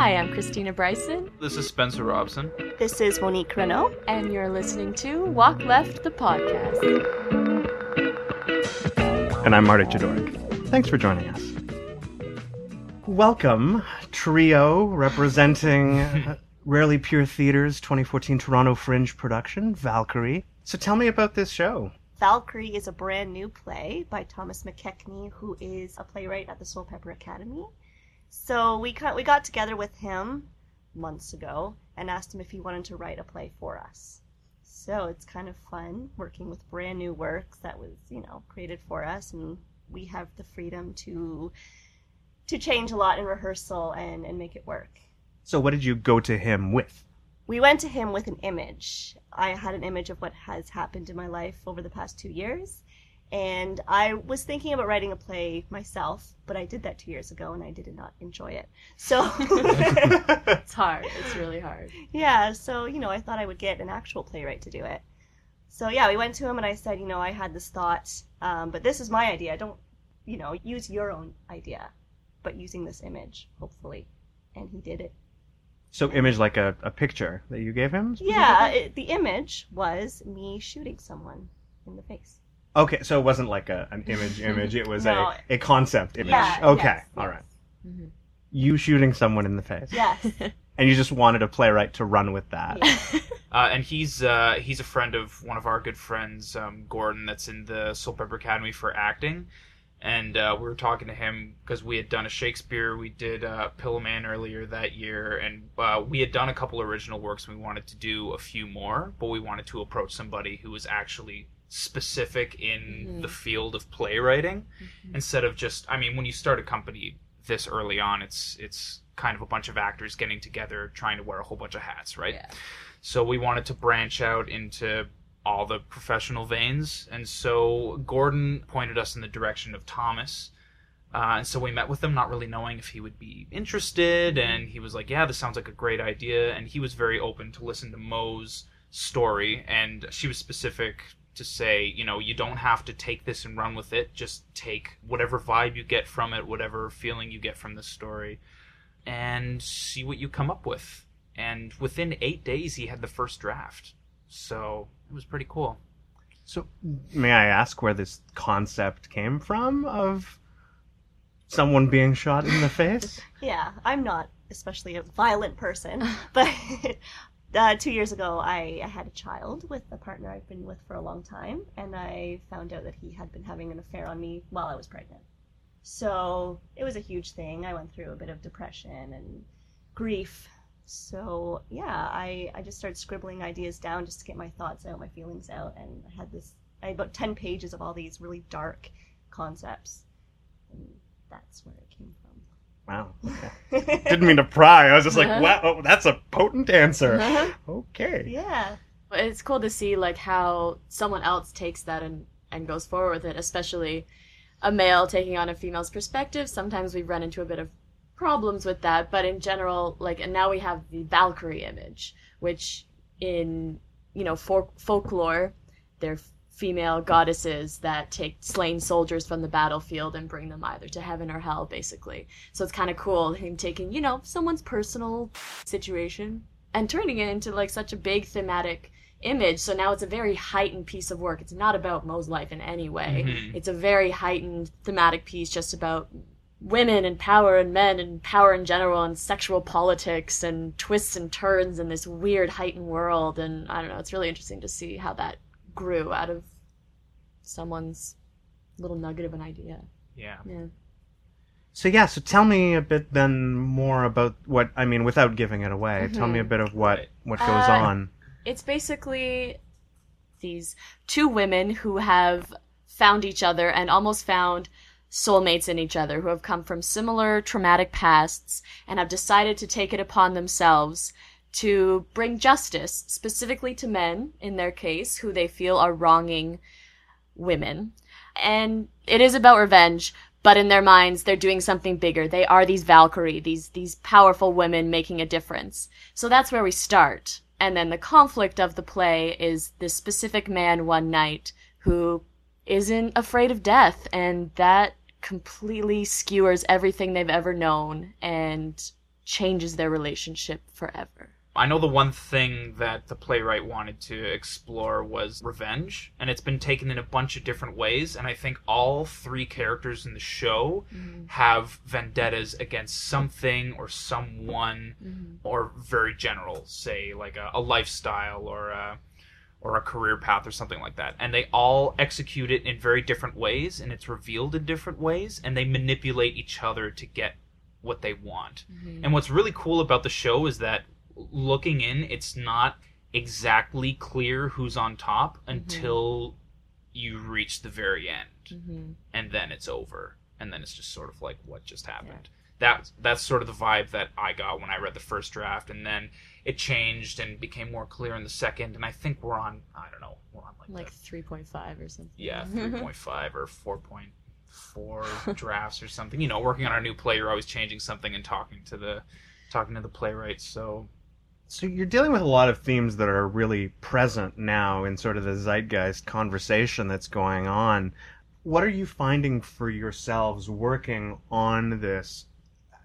Hi, I'm Christina Bryson, This is Spencer Robson. This is Monique Renault. and you're listening to Walk Left, the podcast. And I'm Marty Jadorek. Thanks for joining us. Welcome, trio representing Rarely Pure Theater's 2014 Toronto Fringe production, Valkyrie. So tell me about this show. Valkyrie is a brand new play by Thomas McKechnie, who is a playwright at the Soulpepper Academy. So we got, we got together with him months ago and asked him if he wanted to write a play for us. So it's kind of fun working with brand new works that was, you know, created for us and we have the freedom to to change a lot in rehearsal and, and make it work. So what did you go to him with? we went to him with an image. I had an image of what has happened in my life over the past two years. And I was thinking about writing a play myself, but I did that two years ago and I did not enjoy it. So, It's hard. It's really hard. yeah, so, you know, I thought I would get an actual playwright to do it. So, yeah, we went to him and I said, you know, I had this thought, um, but this is my idea. Don't, you know, use your own idea, but using this image, hopefully. And he did it. So image like a, a picture that you gave him? Yeah, it, the image was me shooting someone in the face. Okay, so it wasn't like a, an image image, it was No. a, a concept image. Yeah, okay, yes, all yes. right. Mhm. You shooting someone in the face. Yes. And you just wanted a playwright to run with that. Yeah. Uh, and he's uh, he's a friend of one of our good friends, um, Gordon, that's in the Soulpepper Academy for acting. And uh, we were talking to him because we had done a Shakespeare. We did uh, Pillowman earlier that year, and uh, we had done a couple original works. We wanted to do a few more, but we wanted to approach somebody who was actually specific in Mhm. the field of playwriting instead of just. I mean, when you start a company this early on, it's it's kind of a bunch of actors getting together trying to wear a whole bunch of hats, right? Yeah. So we wanted to branch out into all the professional veins, and so Gordon pointed us in the direction of Thomas. Uh, and so we met with him, not really knowing if he would be interested. And he was like, "Yeah, this sounds like a great idea." And he was very open to listen to Mo's story, and she was specific to say, you know, you don't have to take this and run with it. Just take whatever vibe you get from it, whatever feeling you get from the story, and see what you come up with. And within eight days, he had the first draft. So it was pretty cool. So, may I ask where this concept came from of someone being shot in the face? yeah, I'm not especially a violent person, but uh, two years ago I, had a child with a partner I've been with for a long time, and I found out that he had been having an affair on me while I was pregnant. So it was a huge thing. I went through a bit of depression and grief. So yeah, I, I just started scribbling ideas down just to get my thoughts out, my feelings out, and I had this I had about ten pages of all these really dark concepts, and that's where it came from. Wow. Okay. Didn't mean to pry. I was just like, uh-huh. wow, oh, that's a potent answer. Uh-huh. Okay. yeah. But it's cool to see like how someone else takes that and and goes forward with it, especially a male taking on a female's perspective. Sometimes we run into a bit of problems with that, but in general, like, and now we have the Valkyrie image, which in you know folk- folklore, they're female goddesses that take slain soldiers from the battlefield and bring them either to heaven or hell, basically. So it's kind of cool him taking you know someone's personal situation and turning it into like such a big thematic image. So now it's a very heightened piece of work. It's not about Mo's life in any way. Mhm. It's a very heightened thematic piece just about women and power and men and power in general and sexual politics and twists and turns in this weird heightened world and I don't know, it's really interesting to see how that grew out of someone's little nugget of an idea. Yeah. Yeah. So yeah, so tell me a bit then more about what I mean without giving it away. Tell me a bit of what what goes Uh, on. it's basically these two women who have found each other and almost found soulmates in each other who have come from similar traumatic pasts and have decided to take it upon themselves to bring justice specifically to men in their case who they feel are wronging women. And it is about revenge but in their minds they're doing something bigger. They are these valkyrie these these powerful women making a difference. So that's where we start. And then the conflict of the play is this specific man one night who isn't afraid of death and that completely skewers everything they've ever known and changes their relationship forever. I know the one thing that the playwright wanted to explore was revenge, and it's been taken in a bunch of different ways. And I think all three characters in the show mm-hmm. have vendettas against something or someone, mm-hmm. or very general, say like a, a lifestyle or a or a career path or something like that. And they all execute it in very different ways, and it's revealed in different ways, and they manipulate each other to get what they want. Mm-hmm. And what's really cool about the show is that looking in, it's not exactly clear who's on top mm-hmm. until you reach the very end, mm-hmm. and then it's over, and then it's just sort of like what just happened. That that's sort of the vibe that I got when I read the first draft, and then it changed and became more clear in the second. And I think we're on I don't know we're on like, Like 3.5 or something. yeah, 3.5 or 4.4 drafts or something. You know, working on our new play, you're always changing something and talking to the talking to the playwright. So So you're dealing with a lot of themes that are really present now in sort of the zeitgeist conversation that's going on. What are you finding for yourselves working on this?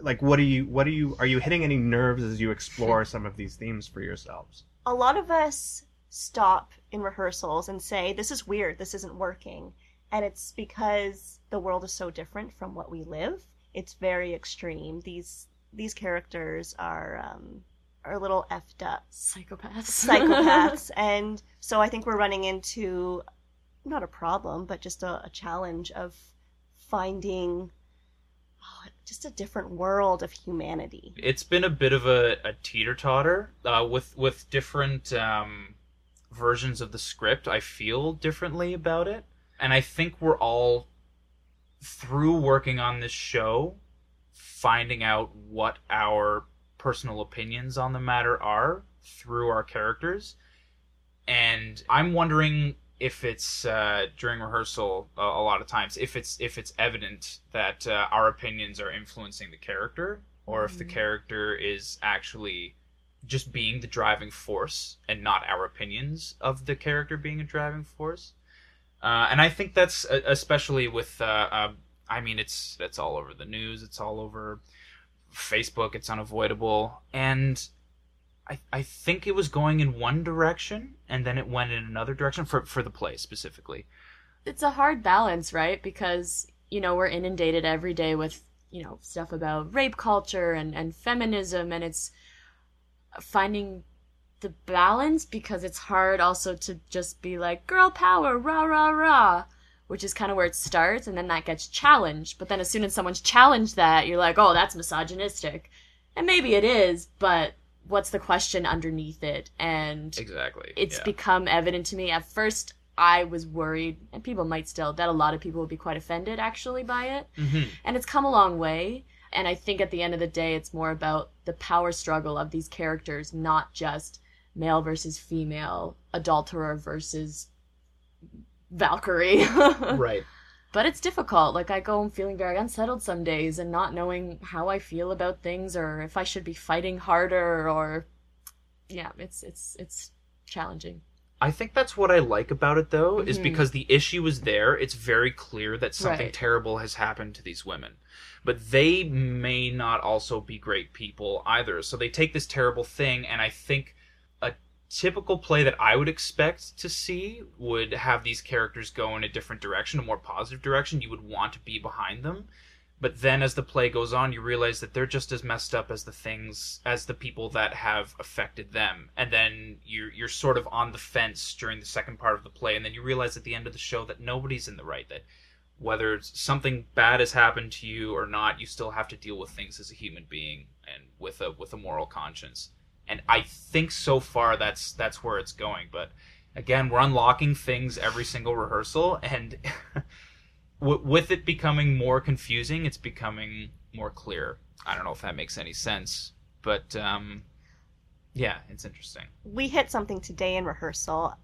Like what are you what are you are you hitting any nerves as you explore some of these themes for yourselves? a lot of us stop in rehearsals and say, This is weird, this isn't working. And it's because the world is so different from what we live. It's very extreme. These these characters are um, are a little effed up Psychopaths. psychopaths. and so I think we're running into not a problem, but just a, a challenge of finding oh, just a different world of humanity. it's been a bit of a, a teeter totter uh, with with different um, versions of the script. I feel differently about it, and I think we're all through working on this show, finding out what our personal opinions on the matter are through our characters, and I'm wondering if it's uh, during rehearsal uh, a lot of times if it's if it's evident that uh, our opinions are influencing the character or if the character is actually just being the driving force and not our opinions of the character being a driving force. Uh, and I think that's especially with uh, uh, I mean it's it's all over the news it's all over Facebook it's unavoidable and I, I think it was going in one direction and then it went in another direction for for the play specifically. it's a hard balance, right? Because, you know, we're inundated every day with, you know, stuff about rape culture and, and feminism, and it's finding the balance because it's hard also to just be like, girl power, rah, rah, rah, which is kind of where it starts, and then that gets challenged. But then as soon as someone's challenged that, you're like, oh, that's misogynistic. And maybe it is, but what's the question underneath it? And Exactly. it's yeah. become evident to me. At first, I was worried, and people might still, that a lot of people would be quite offended actually by it. Mhm. And it's come a long way. And I think at the end of the day, it's more about the power struggle of these characters, not just male versus female, adulterer versus Valkyrie. right. But it's difficult. Like I go home feeling very unsettled some days and not knowing how I feel about things or if I should be fighting harder or yeah, it's it's it's challenging. I think that's what I like about it though, is Mhm. because the issue is there. It's very clear that something Right. terrible has happened to these women. But they may not also be great people either. So they take this terrible thing and I think typical play that I would expect to see would have these characters go in a different direction, a more positive direction. You would want to be behind them. But then as the play goes on, you realize that they're just as messed up as the things as the people that have affected them. And then you're you're sort of on the fence during the second part of the play, and then you realize at the end of the show that nobody's in the right. That whether something bad has happened to you or not, you still have to deal with things as a human being and with a with a moral conscience. And I think so far that's that's where it's going. But again, we're unlocking things every single rehearsal, and with it becoming more confusing, it's becoming more clear. I don't know if that makes any sense, but um, yeah, it's interesting. we hit something today in rehearsal.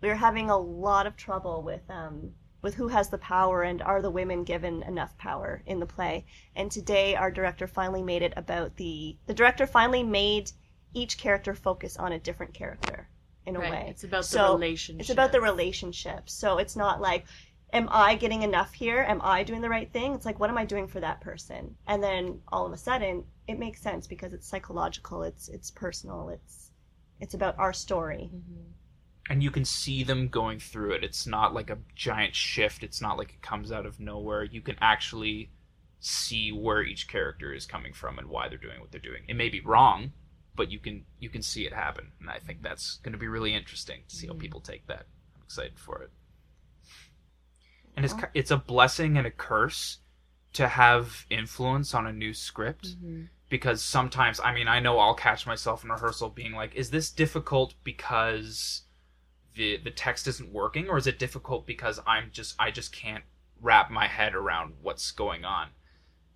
We were having a lot of trouble with um, with who has the power and are the women given enough power in the play. And today, our director finally made it about the the director finally made each character focus on a different character in a Right. way. It's about the relationship. It's about the relationship. So it's not like am I getting enough here? Am I doing the right thing? It's like, what am I doing for that person? And then all of a sudden, it makes sense because it's psychological, it's it's personal, it's it's about our story. Mm-hmm. and you can see them going through it. It's not like a giant shift. It's not like it comes out of nowhere. You can actually see where each character is coming from and why they're doing what they're doing. It may be wrong, but you can you can see it happen, and I think that's going to be really interesting to see how mm. people take that. I'm excited for it. And it's it's a blessing and a curse to have influence on a new script mm-hmm. because sometimes I mean I know I'll catch myself in rehearsal being like, is this difficult because the the text isn't working, or is it difficult because I'm just I just can't wrap my head around what's going on?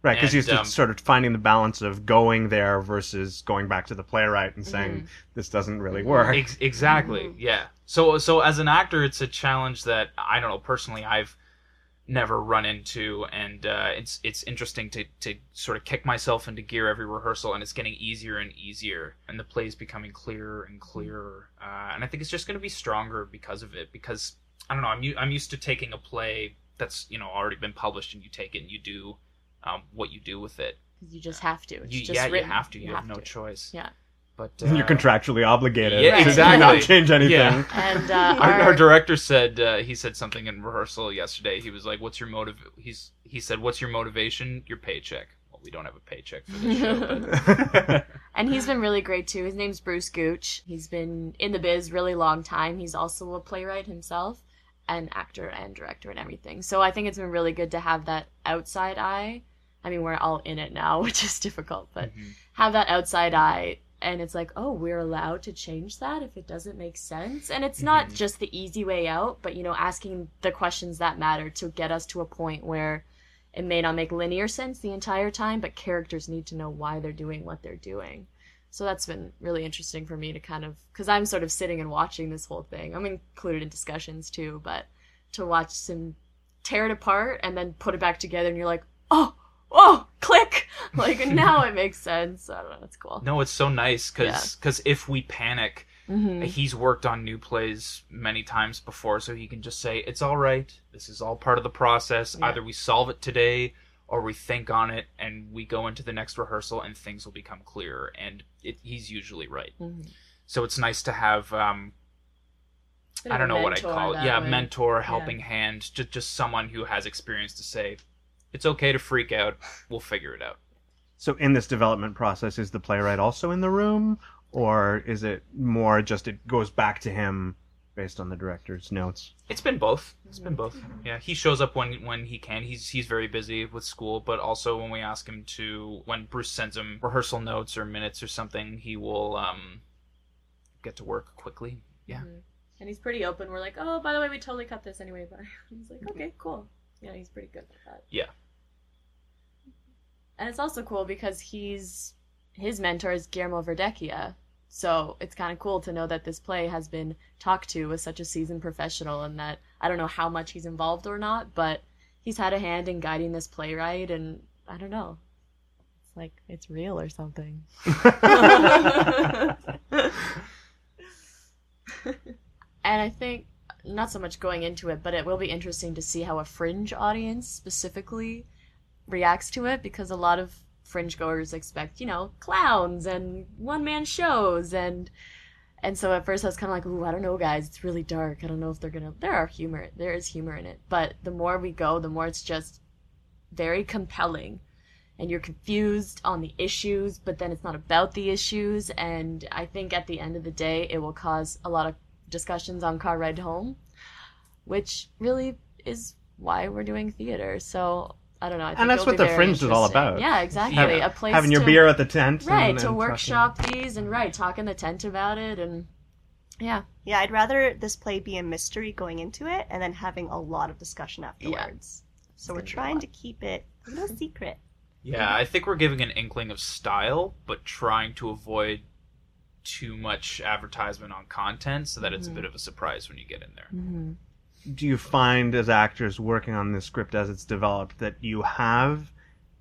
Right, because And, you're um, sort of finding the balance of going there versus going back to the playwright and saying Mm-hmm. this doesn't really work. Ex- exactly. Yeah. So so as an actor, it's a challenge that I don't know personally. I've never run into, and uh, it's it's interesting to to sort of kick myself into gear every rehearsal, and it's getting easier and easier, and the play is becoming clearer and clearer, uh, and I think it's just going to be stronger because of it. Because I don't know, I'm u- I'm used to taking a play that's you know already been published, and you take it and you do um, what you do with it. you just have to. It's You, just yeah, written. you have to. You, have, no to. choice. Yeah. But And you're uh, contractually obligated yeah, to exactly. not change anything. Yeah. And uh, our, our, our director said uh, he said something in rehearsal yesterday. He was like, "What's your motive?" He's he said, "What's your motivation? Your paycheck." Well, we don't have a paycheck for this show. But... and he's been really great too. His name's Bruce Gooch. He's been in the biz really long time. He's also a playwright himself, and actor and director and everything. So I think it's been really good to have that outside eye. I mean, we're all in it now, which is difficult, but have that outside eye. And it's like, oh, we're allowed to change that if it doesn't make sense. And it's not Mhm. just the easy way out, but, you know, asking the questions that matter to get us to a point where it may not make linear sense the entire time, but characters need to know why they're doing what they're doing. So that's been really interesting for me to kind of, because I'm sort of sitting and watching this whole thing. I'm included in discussions too, but to watch them tear it apart and then put it back together, and you're like, oh, oh, click! Like now it makes sense. I don't know, it's cool. no, it's so nice because because if we panic, hmm he's worked on new plays many times before, so he can just say, "It's all right. This is all part of the process. Yeah. Either we solve it today." Or we think on it and we go into the next rehearsal and things will become clearer. And it, he's usually right. hmm So it's nice to have um, I don't know what I call it. Yeah, mentor, helping hand, just just someone who has experience to say, it's okay to freak out. We'll figure it out. So in this development process, is the playwright also in the room, or is it more just it goes back to him based on the director's notes? It's been both. It's been both. Yeah, he shows up when when he can. He's he's very busy with school, but also when we ask him to, when Bruce sends him rehearsal notes or minutes or something, he will um get to work quickly. Yeah. And he's pretty open. We're like, oh, by the way, we totally cut this anyway. But he's like, okay, cool. Yeah, he's pretty good with that. Yeah. And it's also cool because he's his mentor is Guillermo Verdecchia. So it's kind of cool to know that this play has been talked to with such a seasoned professional, and that I don't know how much he's involved or not, but he's had a hand in guiding this playwright, and I don't know. It's like it's real or something. And I think not so much going into it, but it will be interesting to see how a fringe audience specifically reacts to it because a lot of fringe goers expect, you know, clowns and one man shows and and so at first I was kind of like, "Ooh, I don't know, guys. It's really dark. I don't know if they're gonna." There are humor. There is humor in it, but the more we go, the more it's just very compelling, and you're confused on the issues, but then it's not about the issues. And I think at the end of the day, it will cause a lot of discussions on car ride home, which really is why we're doing theater. So I don't know. I think And that's what the Fringe is all about. Yeah, exactly. Have- a place Having your to, beer at the tent, right and to talking- workshop these and right talk in the tent about it and yeah Yeah, I'd rather this play be a mystery going into it and then having a lot of discussion afterwards. So we're gonna be a trying to keep it a little secret. Yeah, I think we're giving an inkling of style, but trying to avoid too much advertisement on content so that it's a Mhm. bit of a surprise when you get in there. mm-hmm. Do you find as actors working on this script as it's developed that you have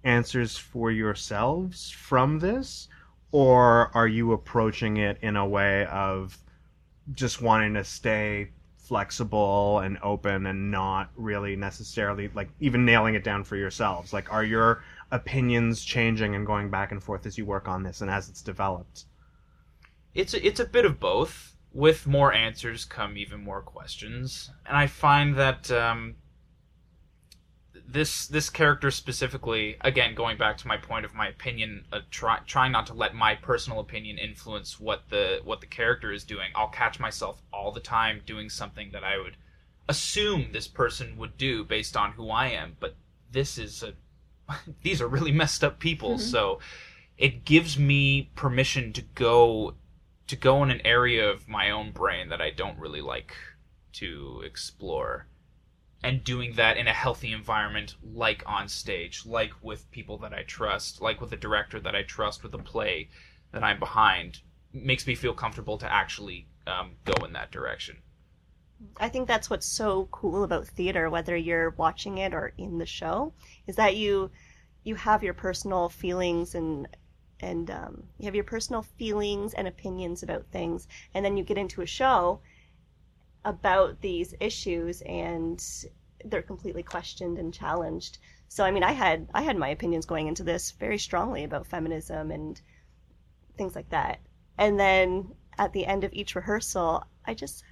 answers for yourselves from this or are you approaching it in a way of just wanting to stay flexible and open and not really necessarily like even nailing it down for yourselves? Like, are your opinions changing and going back and forth as you work on this and as it's developed? It's a, it's a bit of both. With more answers come even more questions, and I find that um, this this character specifically, again, going back to my point of my opinion, uh, try, trying not to let my personal opinion influence what the what the character is doing. I'll catch myself all the time doing something that I would assume this person would do based on who I am, but this is a these are really messed up people, so it gives me permission to go to go in an area of my own brain that I don't really like to explore. And doing that in a healthy environment like on stage like with people that i trust like with a director that i trust with a play that i'm behind makes me feel comfortable to actually um, go in that direction. I think that's what's so cool about theater, whether you're watching it or in the show, is that you you have your personal feelings and and um, you have your personal feelings and opinions about things, and then you get into a show about these issues and they're completely questioned and challenged. So I mean, I had I had my opinions going into this very strongly about feminism and things like that. And then at the end of each rehearsal, I just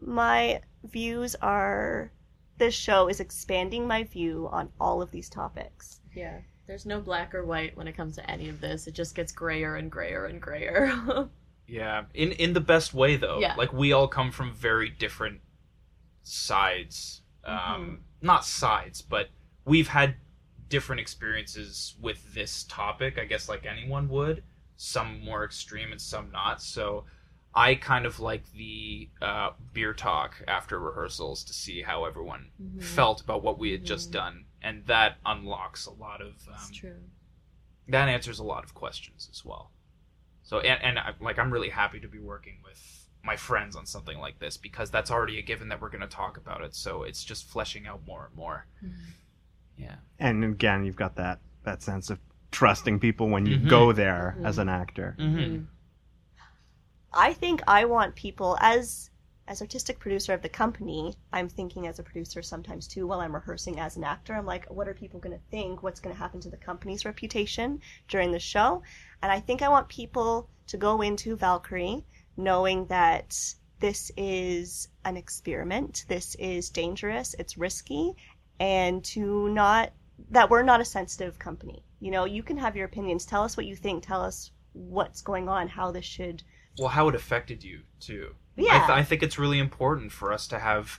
my views are this show is expanding my view on all of these topics. Yeah. There's no black or white when it comes to any of this. It just gets grayer and grayer and grayer. yeah in in the best way though Yeah. like we all come from very different sides um not sides but we've had different experiences with this topic i guess like anyone would some more extreme and some not so i kind of like the uh, beer talk after rehearsals to see how everyone Mhm. felt about what we had just Mhm. done and that unlocks a lot of It's um, true. that answers a lot of questions as well. So and, and I, like I'm really happy to be working with my friends on something like this because that's already a given that we're going to talk about it. So it's just fleshing out more and more. Mhm. Yeah. And again, you've got that that sense of trusting people when you Mhm. go there Mhm. as an actor. Mm-hmm. I think I want people as as artistic producer of the company, I'm thinking as a producer sometimes too while I'm rehearsing as an actor. I'm like, what are people going to think? What's going to happen to the company's reputation during the show? And I think I want people to go into Valkyrie knowing that this is an experiment. This is dangerous. It's risky and to not that we're not a sensitive company. You know, you can have your opinions. Tell us what you think. Tell us what's going on, how this should Well, how it affected you too. I, Yeah. th- I think it's really important for us to have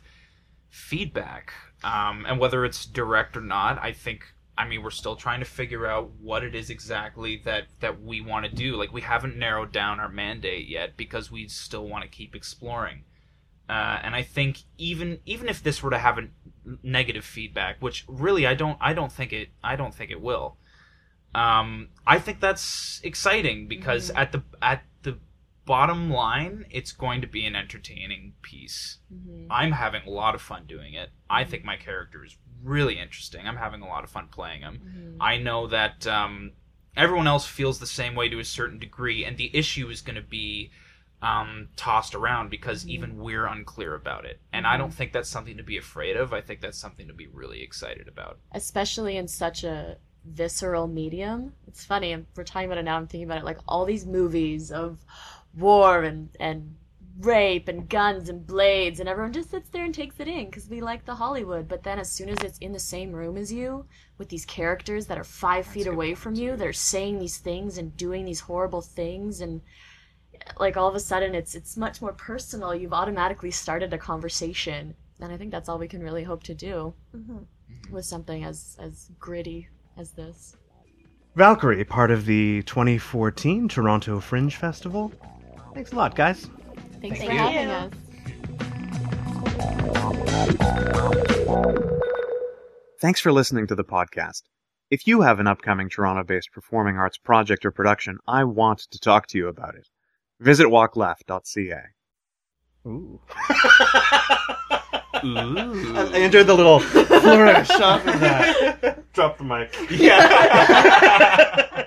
feedback, um, and whether it's direct or not, I think. I mean, we're still trying to figure out what it is exactly that that we want to do. Like, we haven't narrowed down our mandate yet because we still want to keep exploring. Uh, and I think even even if this were to have a negative feedback, which really I don't I don't think it I don't think it will. Um, I think that's exciting because at the at bottom line, it's going to be an entertaining piece. Mhm. I'm having a lot of fun doing it. I think my character is really interesting. I'm having a lot of fun playing him. Mhm. I know that um, everyone else feels the same way to a certain degree, and the issue is going to be um, tossed around because even we're unclear about it. And I don't think that's something to be afraid of. I think that's something to be really excited about. especially in such a visceral medium. It's funny, we're talking about it now, I'm thinking about it like all these movies of war and, and rape and guns and blades, and everyone just sits there and takes it in because we like the Hollywood. But then as soon as it's in the same room as you, with these characters that are five feet away from you, that are saying these things and doing these horrible things, and like all of a sudden it's it's much more personal. You've automatically started a conversation. And I think that's all we can really hope to do mm-hmm. with something as as gritty as this. Valkyrie, part of the 2014 Toronto Fringe Festival. Thanks a lot, guys. Thanks Thank for having us. Thanks for listening to the podcast. If you have an upcoming Toronto based performing arts project or production, I want to talk to you about it. Visit walkleft.ca. Ooh. Ooh. I enjoyed the little flourish off of that. Drop the mic. Yeah.